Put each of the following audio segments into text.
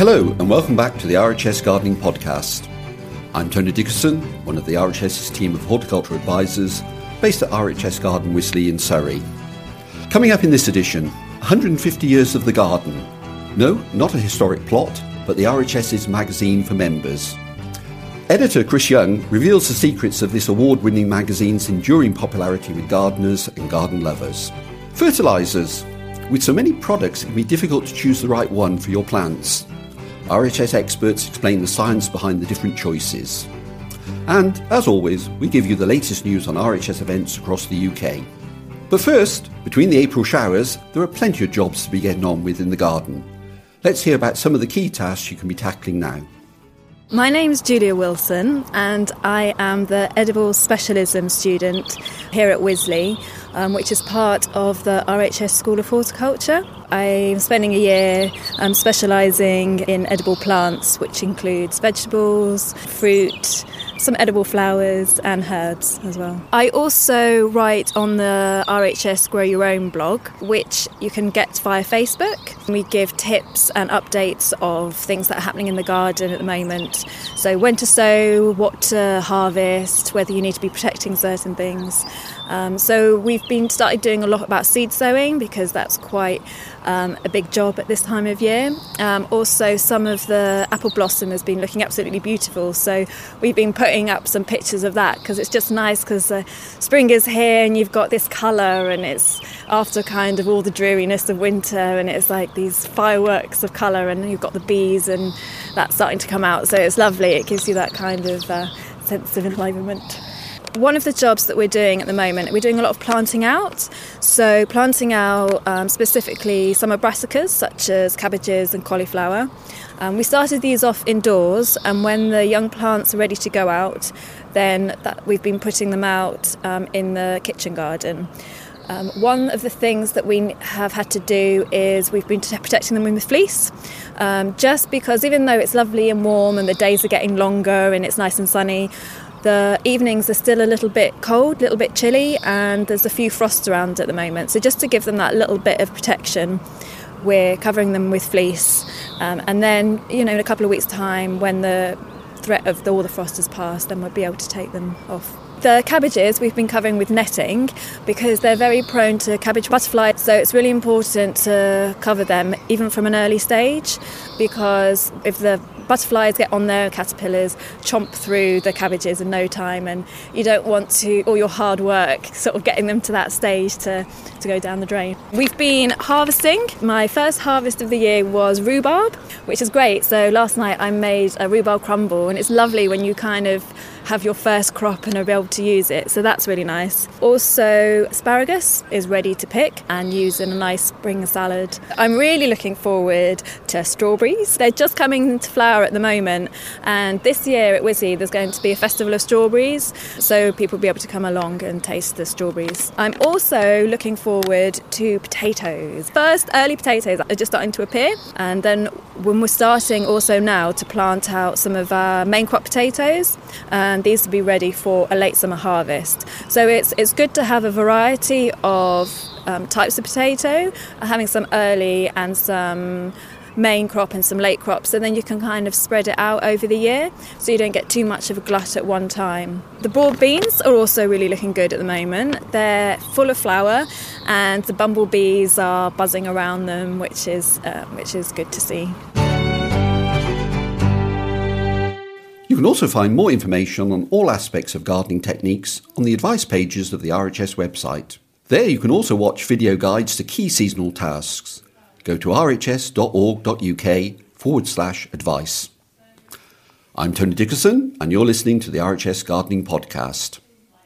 Hello, and welcome back to the RHS Gardening Podcast. I'm Tony Dickerson, one of the RHS's team of horticultural advisors based at RHS Garden Wisley in Surrey. Coming up in this edition, 150 Years of the Garden. No, not a historic plot, but the RHS's magazine for members. Editor Chris Young reveals the secrets of this award winning magazine's enduring popularity with gardeners and garden lovers. Fertilisers. With so many products, it can be difficult to choose the right one for your plants. RHS experts explain the science behind the different choices. And, as always, we give you the latest news on RHS events across the UK. But first, between the April showers, there are plenty of jobs to be getting on with in the garden. Let's hear about some of the key tasks you can be tackling now. My name's Julia Wilson, and I am the Edible Specialism student here at Wisley, um, which is part of the RHS School of Horticulture. I'm spending a year um, specialising in edible plants, which includes vegetables, fruit, some edible flowers and herbs as well. I also write on the RHS Grow Your Own blog, which you can get via Facebook. We give tips and updates of things that are happening in the garden at the moment. So, when to sow, what to harvest, whether you need to be protecting certain things. Um, so we've been started doing a lot about seed sowing because that's quite um, a big job at this time of year. Um, also, some of the apple blossom has been looking absolutely beautiful. So we've been putting up some pictures of that because it's just nice because uh, spring is here and you've got this colour and it's after kind of all the dreariness of winter and it's like these fireworks of colour and you've got the bees and that's starting to come out. So it's lovely. It gives you that kind of uh, sense of enlivenment. One of the jobs that we're doing at the moment, we're doing a lot of planting out. So, planting out um, specifically summer brassicas such as cabbages and cauliflower. Um, we started these off indoors, and when the young plants are ready to go out, then that, we've been putting them out um, in the kitchen garden. Um, one of the things that we have had to do is we've been protecting them with fleece, um, just because even though it's lovely and warm and the days are getting longer and it's nice and sunny, the evenings are still a little bit cold, a little bit chilly, and there's a few frosts around at the moment. So, just to give them that little bit of protection, we're covering them with fleece. Um, and then, you know, in a couple of weeks' time, when the threat of the, all the frost has passed, then we'll be able to take them off. The cabbages we've been covering with netting because they're very prone to cabbage butterfly, so it's really important to cover them even from an early stage because if the butterflies get on there, caterpillars chomp through the cabbages in no time, and you don't want to all your hard work sort of getting them to that stage to, to go down the drain. We've been harvesting. My first harvest of the year was rhubarb, which is great. So last night I made a rhubarb crumble, and it's lovely when you kind of have your first crop and are able to use it. So that's really nice. Also, asparagus is ready to pick and use in a nice spring salad. I'm really looking forward to strawberries. They're just coming into flower at the moment, and this year at Wisley there's going to be a festival of strawberries, so people will be able to come along and taste the strawberries. I'm also looking forward to potatoes. First, early potatoes are just starting to appear, and then when we're starting also now to plant out some of our main crop potatoes. And these will be ready for a late summer harvest. So it's it's good to have a variety of um, types of potato, having some early and some main crop and some late crops, and then you can kind of spread it out over the year so you don't get too much of a glut at one time. The broad beans are also really looking good at the moment. They're full of flower, and the bumblebees are buzzing around them, which is uh, which is good to see. You can also find more information on all aspects of gardening techniques on the advice pages of the RHS website. There you can also watch video guides to key seasonal tasks. Go to rhs.org.uk forward slash advice. I'm Tony Dickerson, and you're listening to the RHS Gardening Podcast.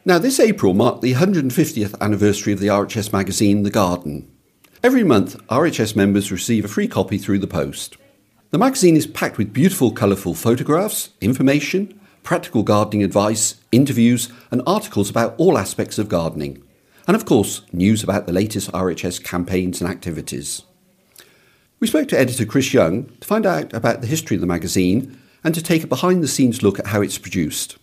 Now, this April marked the 150th anniversary of the RHS magazine The Garden. Every month, RHS members receive a free copy through the post. The magazine is packed with beautiful, colourful photographs, information, practical gardening advice, interviews, and articles about all aspects of gardening. And of course, news about the latest RHS campaigns and activities. We spoke to editor Chris Young to find out about the history of the magazine and to take a behind the scenes look at how it's produced.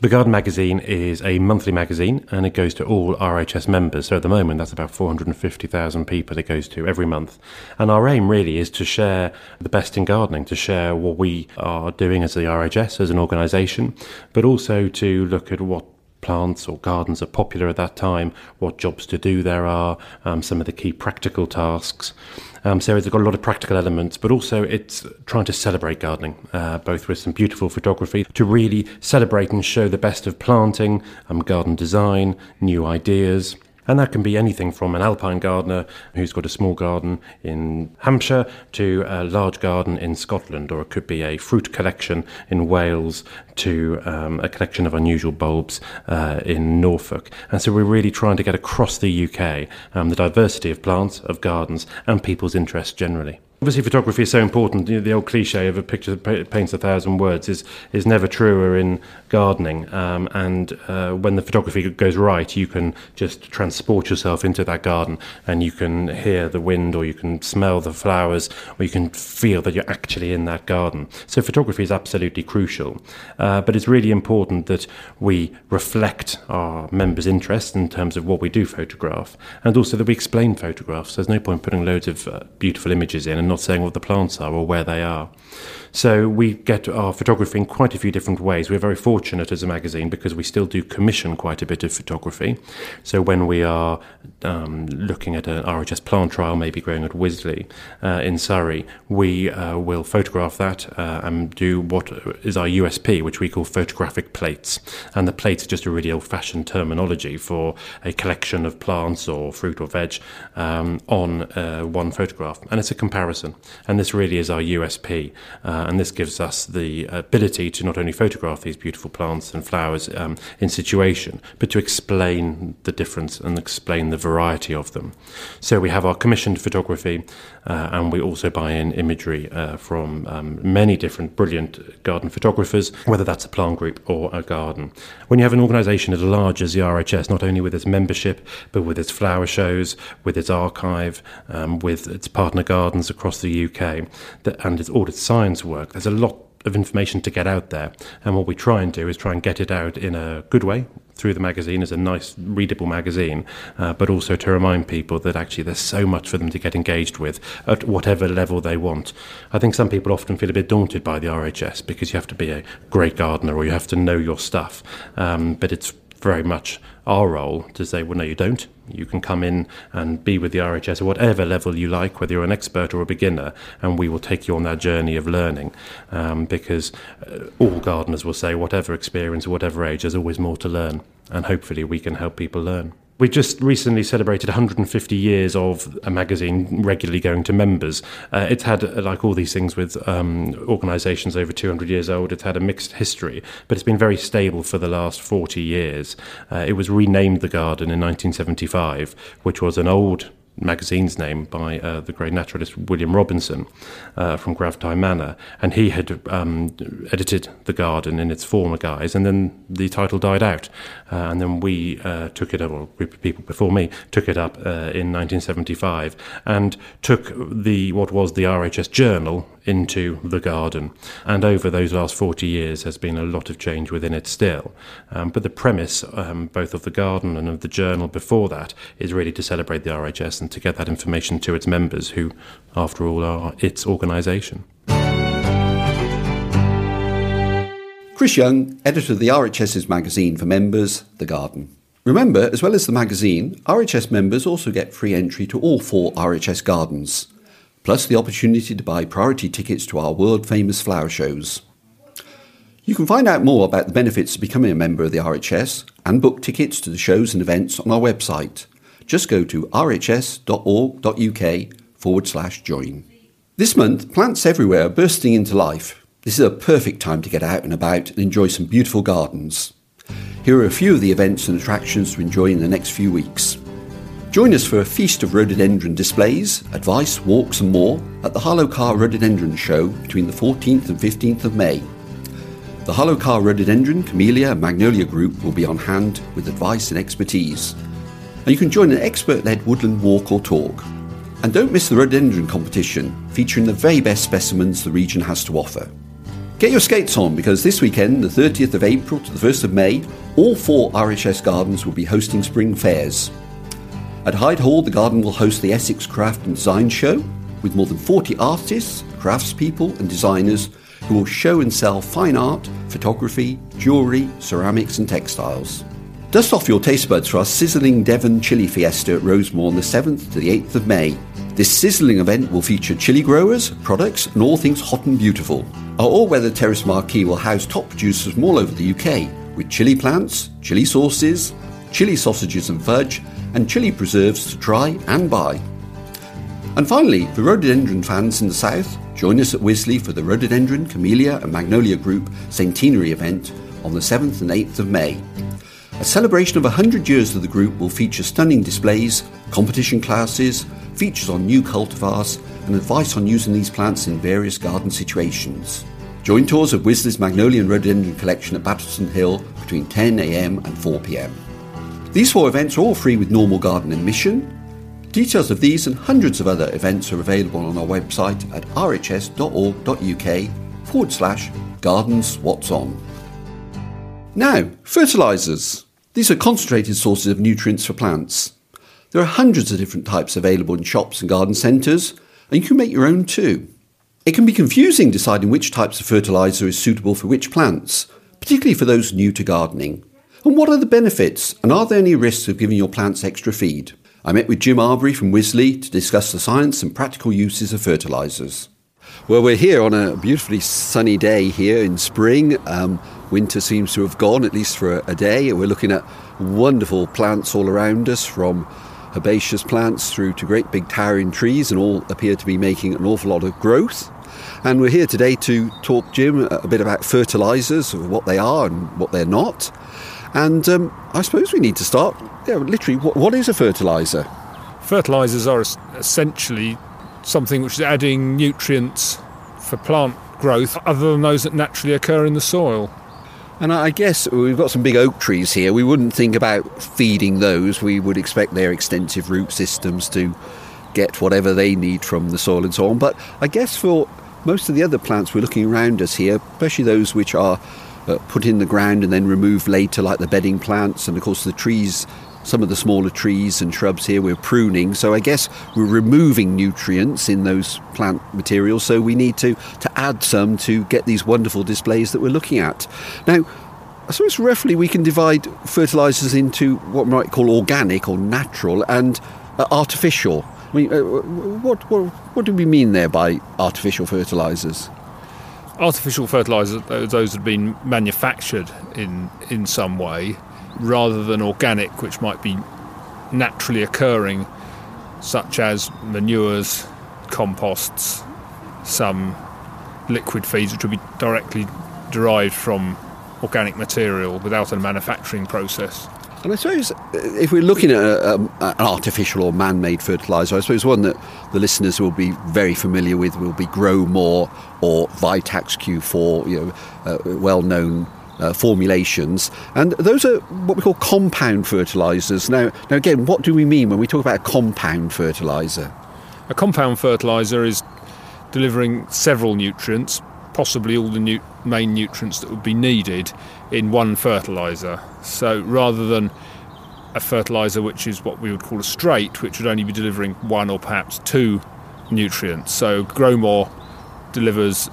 The Garden magazine is a monthly magazine and it goes to all RHS members. So at the moment, that's about 450,000 people it goes to every month. And our aim really is to share the best in gardening, to share what we are doing as the RHS, as an organisation, but also to look at what plants or gardens are popular at that time, what jobs to do there are, um, some of the key practical tasks. Um, so it's got a lot of practical elements, but also it's trying to celebrate gardening, uh, both with some beautiful photography to really celebrate and show the best of planting, um, garden design, new ideas. And that can be anything from an alpine gardener who's got a small garden in Hampshire to a large garden in Scotland, or it could be a fruit collection in Wales to um, a collection of unusual bulbs uh, in Norfolk. And so we're really trying to get across the UK um, the diversity of plants, of gardens, and people's interests generally. Obviously, photography is so important. The old cliche of a picture that paints a thousand words is is never truer in gardening. Um, and uh, when the photography goes right, you can just transport yourself into that garden, and you can hear the wind, or you can smell the flowers, or you can feel that you're actually in that garden. So photography is absolutely crucial. Uh, but it's really important that we reflect our members' interests in terms of what we do photograph, and also that we explain photographs. There's no point putting loads of uh, beautiful images in and not saying what the plants are or where they are. So we get our photography in quite a few different ways. We're very fortunate as a magazine because we still do commission quite a bit of photography. So when we are um, looking at an RHS plant trial, maybe growing at Wisley uh, in Surrey, we uh, will photograph that uh, and do what is our USP, which we call photographic plates. And the plates are just a really old-fashioned terminology for a collection of plants or fruit or veg um, on uh, one photograph, and it's a comparison. And this really is our USP. Uh, uh, and this gives us the ability to not only photograph these beautiful plants and flowers um, in situation, but to explain the difference and explain the variety of them. So we have our commissioned photography, uh, and we also buy in imagery uh, from um, many different brilliant garden photographers, whether that's a plant group or a garden. When you have an organisation as large as the RHS, not only with its membership, but with its flower shows, with its archive, um, with its partner gardens across the UK, and its, all its science work, there's a lot of information to get out there. And what we try and do is try and get it out in a good way through the magazine as a nice, readable magazine, uh, but also to remind people that actually there's so much for them to get engaged with at whatever level they want. I think some people often feel a bit daunted by the RHS because you have to be a great gardener or you have to know your stuff. Um, but it's very much our role to say, well, no, you don't. You can come in and be with the RHS at whatever level you like, whether you're an expert or a beginner, and we will take you on that journey of learning. Um, because uh, all gardeners will say, whatever experience, whatever age, there's always more to learn, and hopefully we can help people learn. We just recently celebrated 150 years of a magazine regularly going to members. Uh, it's had, uh, like all these things with um, organisations over 200 years old, it's had a mixed history, but it's been very stable for the last 40 years. Uh, it was renamed The Garden in 1975, which was an old magazine's name by uh, the great naturalist William Robinson uh, from Gravetye Manor, and he had um, edited The Garden in its former guise, and then the title died out, uh, and then we uh, took it up, or people before me took it up uh, in 1975, and took the what was the RHS Journal into the garden. And over those last 40 years, there's been a lot of change within it still. Um, but the premise, um, both of the garden and of the journal before that, is really to celebrate the RHS and to get that information to its members, who, after all, are its organisation. Chris Young, editor of the RHS's magazine for members, The Garden. Remember, as well as the magazine, RHS members also get free entry to all four RHS gardens plus the opportunity to buy priority tickets to our world famous flower shows. You can find out more about the benefits of becoming a member of the RHS and book tickets to the shows and events on our website. Just go to rhs.org.uk forward slash join. This month, plants everywhere are bursting into life. This is a perfect time to get out and about and enjoy some beautiful gardens. Here are a few of the events and attractions to enjoy in the next few weeks. Join us for a feast of rhododendron displays, advice, walks, and more at the Harlow Carr Rhododendron Show between the 14th and 15th of May. The Harlow Carr Rhododendron, Camellia, and Magnolia Group will be on hand with advice and expertise. And you can join an expert led woodland walk or talk. And don't miss the rhododendron competition, featuring the very best specimens the region has to offer. Get your skates on because this weekend, the 30th of April to the 1st of May, all four RHS gardens will be hosting spring fairs. At Hyde Hall, the garden will host the Essex Craft and Design Show with more than 40 artists, craftspeople, and designers who will show and sell fine art, photography, jewellery, ceramics, and textiles. Dust off your taste buds for our sizzling Devon Chili Fiesta at Rosemoor on the 7th to the 8th of May. This sizzling event will feature chili growers, products, and all things hot and beautiful. Our all weather terrace marquee will house top producers from all over the UK with chili plants, chili sauces, chili sausages and fudge, and chili preserves to try and buy. And finally, for rhododendron fans in the south, join us at Wisley for the Rhododendron, Camellia and Magnolia Group centenary event on the 7th and 8th of May. A celebration of 100 years of the group will feature stunning displays, competition classes, features on new cultivars, and advice on using these plants in various garden situations. Join tours of Wisley's Magnolia and Rhododendron collection at Battleston Hill between 10am and 4pm. These four events are all free with normal garden admission. Details of these and hundreds of other events are available on our website at rhs.org.uk forward slash gardens what's on. Now, fertilisers. These are concentrated sources of nutrients for plants. There are hundreds of different types available in shops and garden centres, and you can make your own too. It can be confusing deciding which types of fertiliser is suitable for which plants, particularly for those new to gardening. And what are the benefits? And are there any risks of giving your plants extra feed? I met with Jim Arbury from Wisley to discuss the science and practical uses of fertilisers. Well, we're here on a beautifully sunny day here in spring. Um, winter seems to have gone, at least for a, a day. We're looking at wonderful plants all around us, from herbaceous plants through to great big towering trees, and all appear to be making an awful lot of growth. And we're here today to talk, Jim, a bit about fertilisers, what they are and what they're not. And um, I suppose we need to start, yeah, literally, what, what is a fertiliser? Fertilisers are essentially something which is adding nutrients for plant growth other than those that naturally occur in the soil. And I guess we've got some big oak trees here. We wouldn't think about feeding those. We would expect their extensive root systems to get whatever they need from the soil and so on. But I guess for most of the other plants we're looking around us here, especially those which are uh, put in the ground and then removed later, like the bedding plants, and of course the trees. Some of the smaller trees and shrubs here we're pruning, so I guess we're removing nutrients in those plant materials. So we need to to add some to get these wonderful displays that we're looking at. Now, I suppose roughly we can divide fertilisers into what we might call organic or natural and uh, artificial. I mean, uh, what, what, what do we mean there by artificial fertilisers? Artificial fertilizers uh, those that have been manufactured in in some way rather than organic which might be naturally occurring such as manures composts some liquid feeds which would be directly derived from organic material without a manufacturing process and I suppose uh, if we're looking at a, um, an artificial or man-made fertiliser, I suppose one that the listeners will be very familiar with will be Growmore or Vitax Q4, you know, uh, well-known uh, formulations, and those are what we call compound fertilisers. Now, now again, what do we mean when we talk about a compound fertiliser? A compound fertiliser is delivering several nutrients, possibly all the nu- main nutrients that would be needed in one fertiliser. So rather than a fertiliser which is what we would call a straight, which would only be delivering one or perhaps two nutrients. So Growmore delivers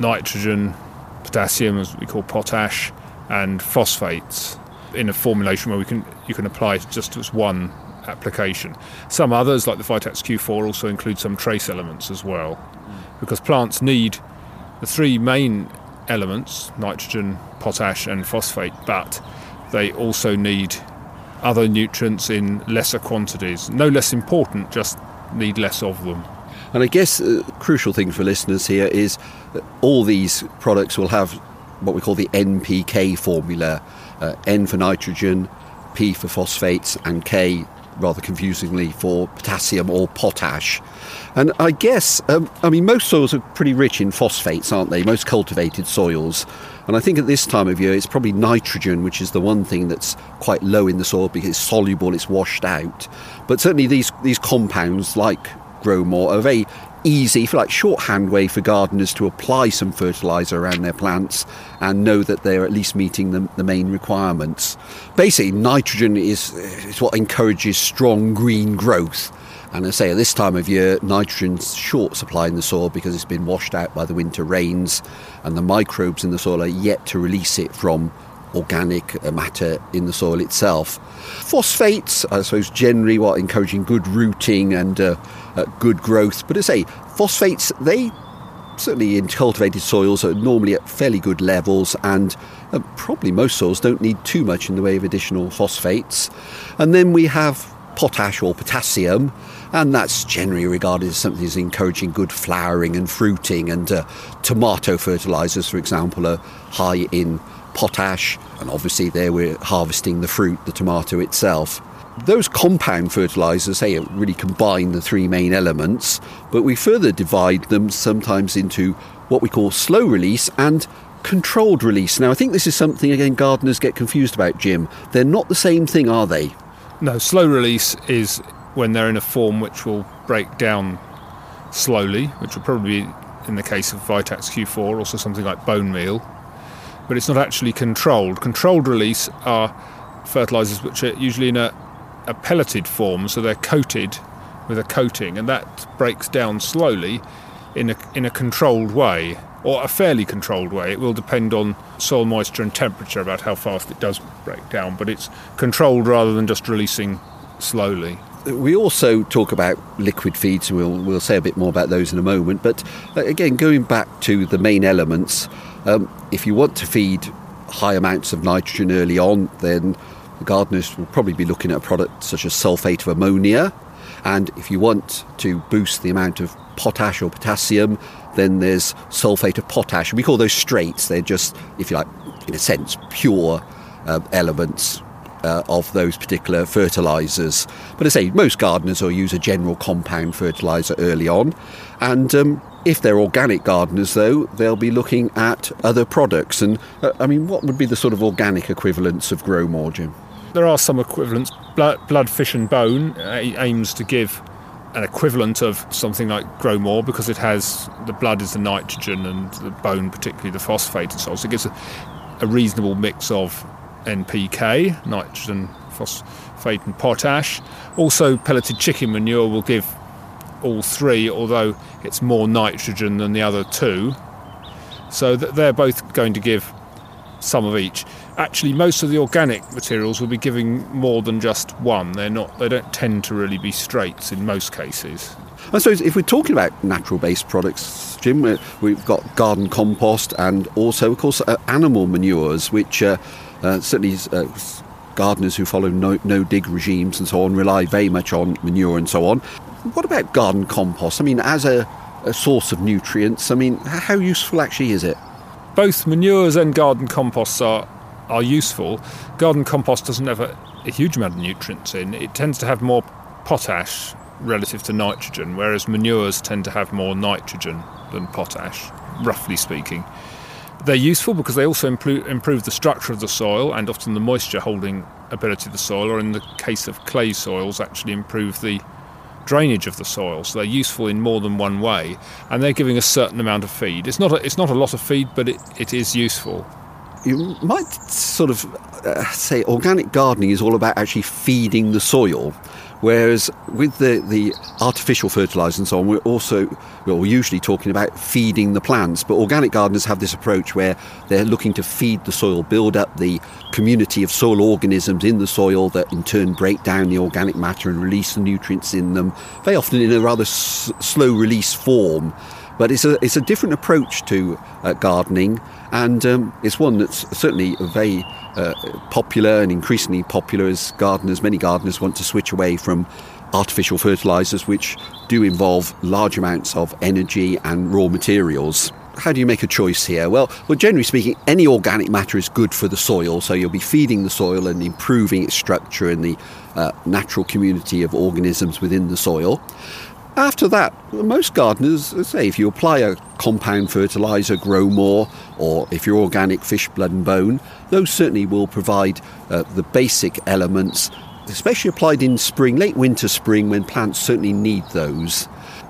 nitrogen, potassium, as we call potash, and phosphates in a formulation where we can you can apply it just as one application. Some others, like the Vitax Q4, also include some trace elements as well, mm. because plants need the three main elements nitrogen, potash, and phosphate, but they also need other nutrients in lesser quantities. No less important, just need less of them. And I guess a crucial thing for listeners here is that all these products will have what we call the NPK formula uh, N for nitrogen, P for phosphates, and K rather confusingly for potassium or potash. And I guess, um, I mean, most soils are pretty rich in phosphates, aren't they? Most cultivated soils. And I think at this time of year, it's probably nitrogen, which is the one thing that's quite low in the soil because it's soluble, it's washed out. But certainly these, these compounds, like Growmore are very easy, for like shorthand way for gardeners to apply some fertiliser around their plants and know that they're at least meeting the, the main requirements. Basically, nitrogen is, is what encourages strong green growth. And I say at this time of year, nitrogen's short supply in the soil because it's been washed out by the winter rains, and the microbes in the soil are yet to release it from organic matter in the soil itself. Phosphates, I suppose, generally what encouraging good rooting and uh, uh, good growth. But I say, phosphates, they certainly in cultivated soils are normally at fairly good levels and uh, probably most soils don't need too much in the way of additional phosphates. And then we have potash or potassium, and that's generally regarded as something that's encouraging good flowering and fruiting. And uh, tomato fertilizers, for example, are high in potash, and obviously there we're harvesting the fruit, the tomato itself. Those compound fertilizers, they really combine the three main elements, but we further divide them sometimes into what we call slow release and controlled release. Now, I think this is something, again, gardeners get confused about, Jim. They're not the same thing, are they? No, slow release is when they're in a form which will break down slowly, which will probably be in the case of Vitax Q4, also something like bone meal. But it's not actually controlled. Controlled release are fertilizers which are usually in a a pelleted form, so they're coated with a coating, and that breaks down slowly in a, in a controlled way, or a fairly controlled way. It will depend on soil moisture and temperature about how fast it does break down, but it's controlled rather than just releasing slowly. We also talk about liquid feeds, and we'll, we'll say a bit more about those in a moment. But uh, again, going back to the main elements, um, if you want to feed high amounts of nitrogen early on, then the gardeners will probably be looking at a product such as sulfate of ammonia. And if you want to boost the amount of potash or potassium, then there's sulfate of potash. We call those straights. They're just, if you like, in a sense, pure uh, elements uh, of those particular fertilisers. But I say most gardeners will use a general compound fertiliser early on, and um, if they're organic gardeners, though, they'll be looking at other products. And uh, I mean, what would be the sort of organic equivalents of Growmore, Jim? there are some equivalents. Blood, blood fish, and bone uh, aims to give an equivalent of something like Growmore because it has the blood is the nitrogen and the bone, particularly the phosphate and so on. So it gives a, a reasonable mix of NPK, nitrogen, phosphate, and potash. Also, pelleted chicken manure will give all three, although it's more nitrogen than the other two. So they're both going to give some of each actually most of the organic materials will be giving more than just one. They're not. They don't tend to really be straights in most cases. I suppose if we're talking about natural-based products, Jim, we've got garden compost and also, of course, uh, animal manures, which uh, uh, certainly uh, gardeners who follow no, no dig regimes and so on rely very much on manure and so on. What about garden compost? I mean, as a, a source of nutrients, I mean, how useful actually is it? Both manures and garden composts are are useful. Garden compost doesn't have a, a huge amount of nutrients in. It tends to have more potash relative to nitrogen, whereas manures tend to have more nitrogen than potash, roughly speaking. They're useful because they also improve the structure of the soil and often the moisture holding ability of the soil, or in the case of clay soils, actually improve the drainage of the soil, so they're useful in more than one way, and they're giving a certain amount of feed. It's not a, it's not a lot of feed, but it, it is useful. You might sort of uh, say organic gardening is all about actually feeding the soil. Whereas with the, the artificial fertilisers and so on, we're also, well, we're usually talking about feeding the plants. But organic gardeners have this approach where they're looking to feed the soil, build up the community of soil organisms in the soil that in turn break down the organic matter and release the nutrients in them, very often in a rather s- slow release form. But it's a, it's a different approach to uh, gardening, and um, it's one that's certainly very uh, popular and increasingly popular as gardeners, many gardeners want to switch away from artificial fertilisers, which do involve large amounts of energy and raw materials. How do you make a choice here? Well, well, generally speaking, any organic matter is good for the soil, so you'll be feeding the soil and improving its structure and the uh, natural community of organisms within the soil. After that, most gardeners say if you apply a compound fertiliser, Growmore, or if you're organic fish, blood and bone, those certainly will provide uh, the basic elements, especially applied in spring, late winter, spring, when plants certainly need those.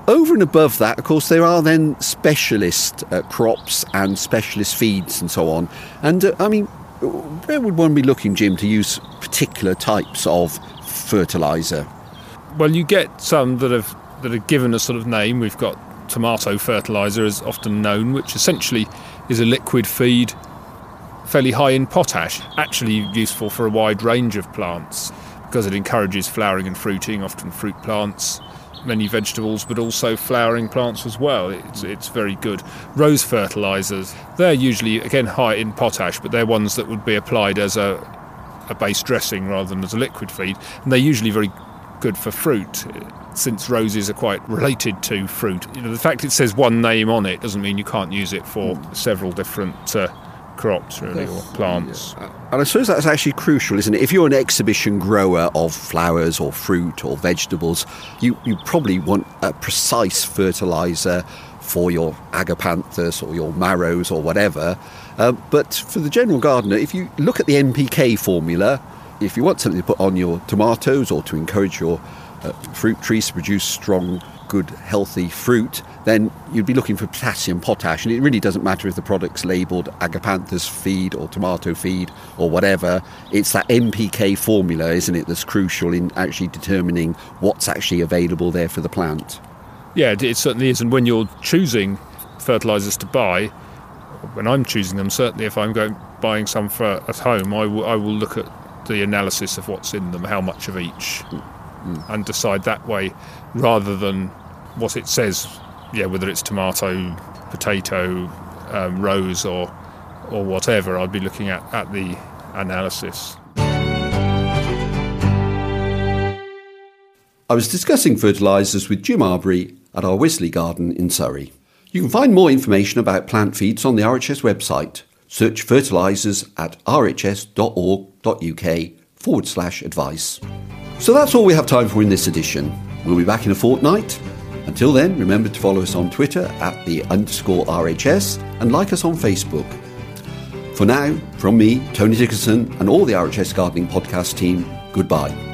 Over and above that, of course, there are then specialist uh, crops and specialist feeds and so on. And uh, I mean, where would one be looking, Jim, to use particular types of fertiliser? Well, you get some that have that are given a sort of name. We've got tomato fertiliser, as often known, which essentially is a liquid feed fairly high in potash, actually useful for a wide range of plants because it encourages flowering and fruiting, often fruit plants, many vegetables, but also flowering plants as well. It's, it's very good. Rose fertilisers, they're usually, again, high in potash, but they're ones that would be applied as a, a base dressing rather than as a liquid feed, and they're usually very good for fruit since roses are quite related to fruit. You know, the fact it says one name on it doesn't mean you can't use it for several different uh, crops, really, or plants. And I suppose that's actually crucial, isn't it? If you're an exhibition grower of flowers or fruit or vegetables, you, you probably want a precise fertiliser for your agapanthus or your marrows or whatever. Uh, but for the general gardener, if you look at the NPK formula, if you want something to put on your tomatoes or to encourage your uh, fruit trees to produce strong, good, healthy fruit, then you'd be looking for potassium, potash, and it really doesn't matter if the product's labelled agapanthus feed or tomato feed or whatever. It's that NPK formula, isn't it, that's crucial in actually determining what's actually available there for the plant. Yeah, it, certainly is. And when you're choosing fertilisers to buy, when I'm choosing them, certainly if I'm going buying some for at home, I will, I will look at the analysis of what's in them, how much of each, and decide that way rather than what it says. Yeah, whether it's tomato, potato, um, rose, or or whatever, I'd be looking at, at the analysis. I was discussing fertilisers with Jim Arbury at our Wisley garden in Surrey. You can find more information about plant feeds on the RHS website. Search fertilisers at rhs.org.uk forward slash advice. So that's all we have time for in this edition. We'll be back in a fortnight. Until then, remember to follow us on Twitter at the underscore RHS and like us on Facebook. For now, from me, Tony Dickerson, and all the RHS Gardening Podcast team, goodbye.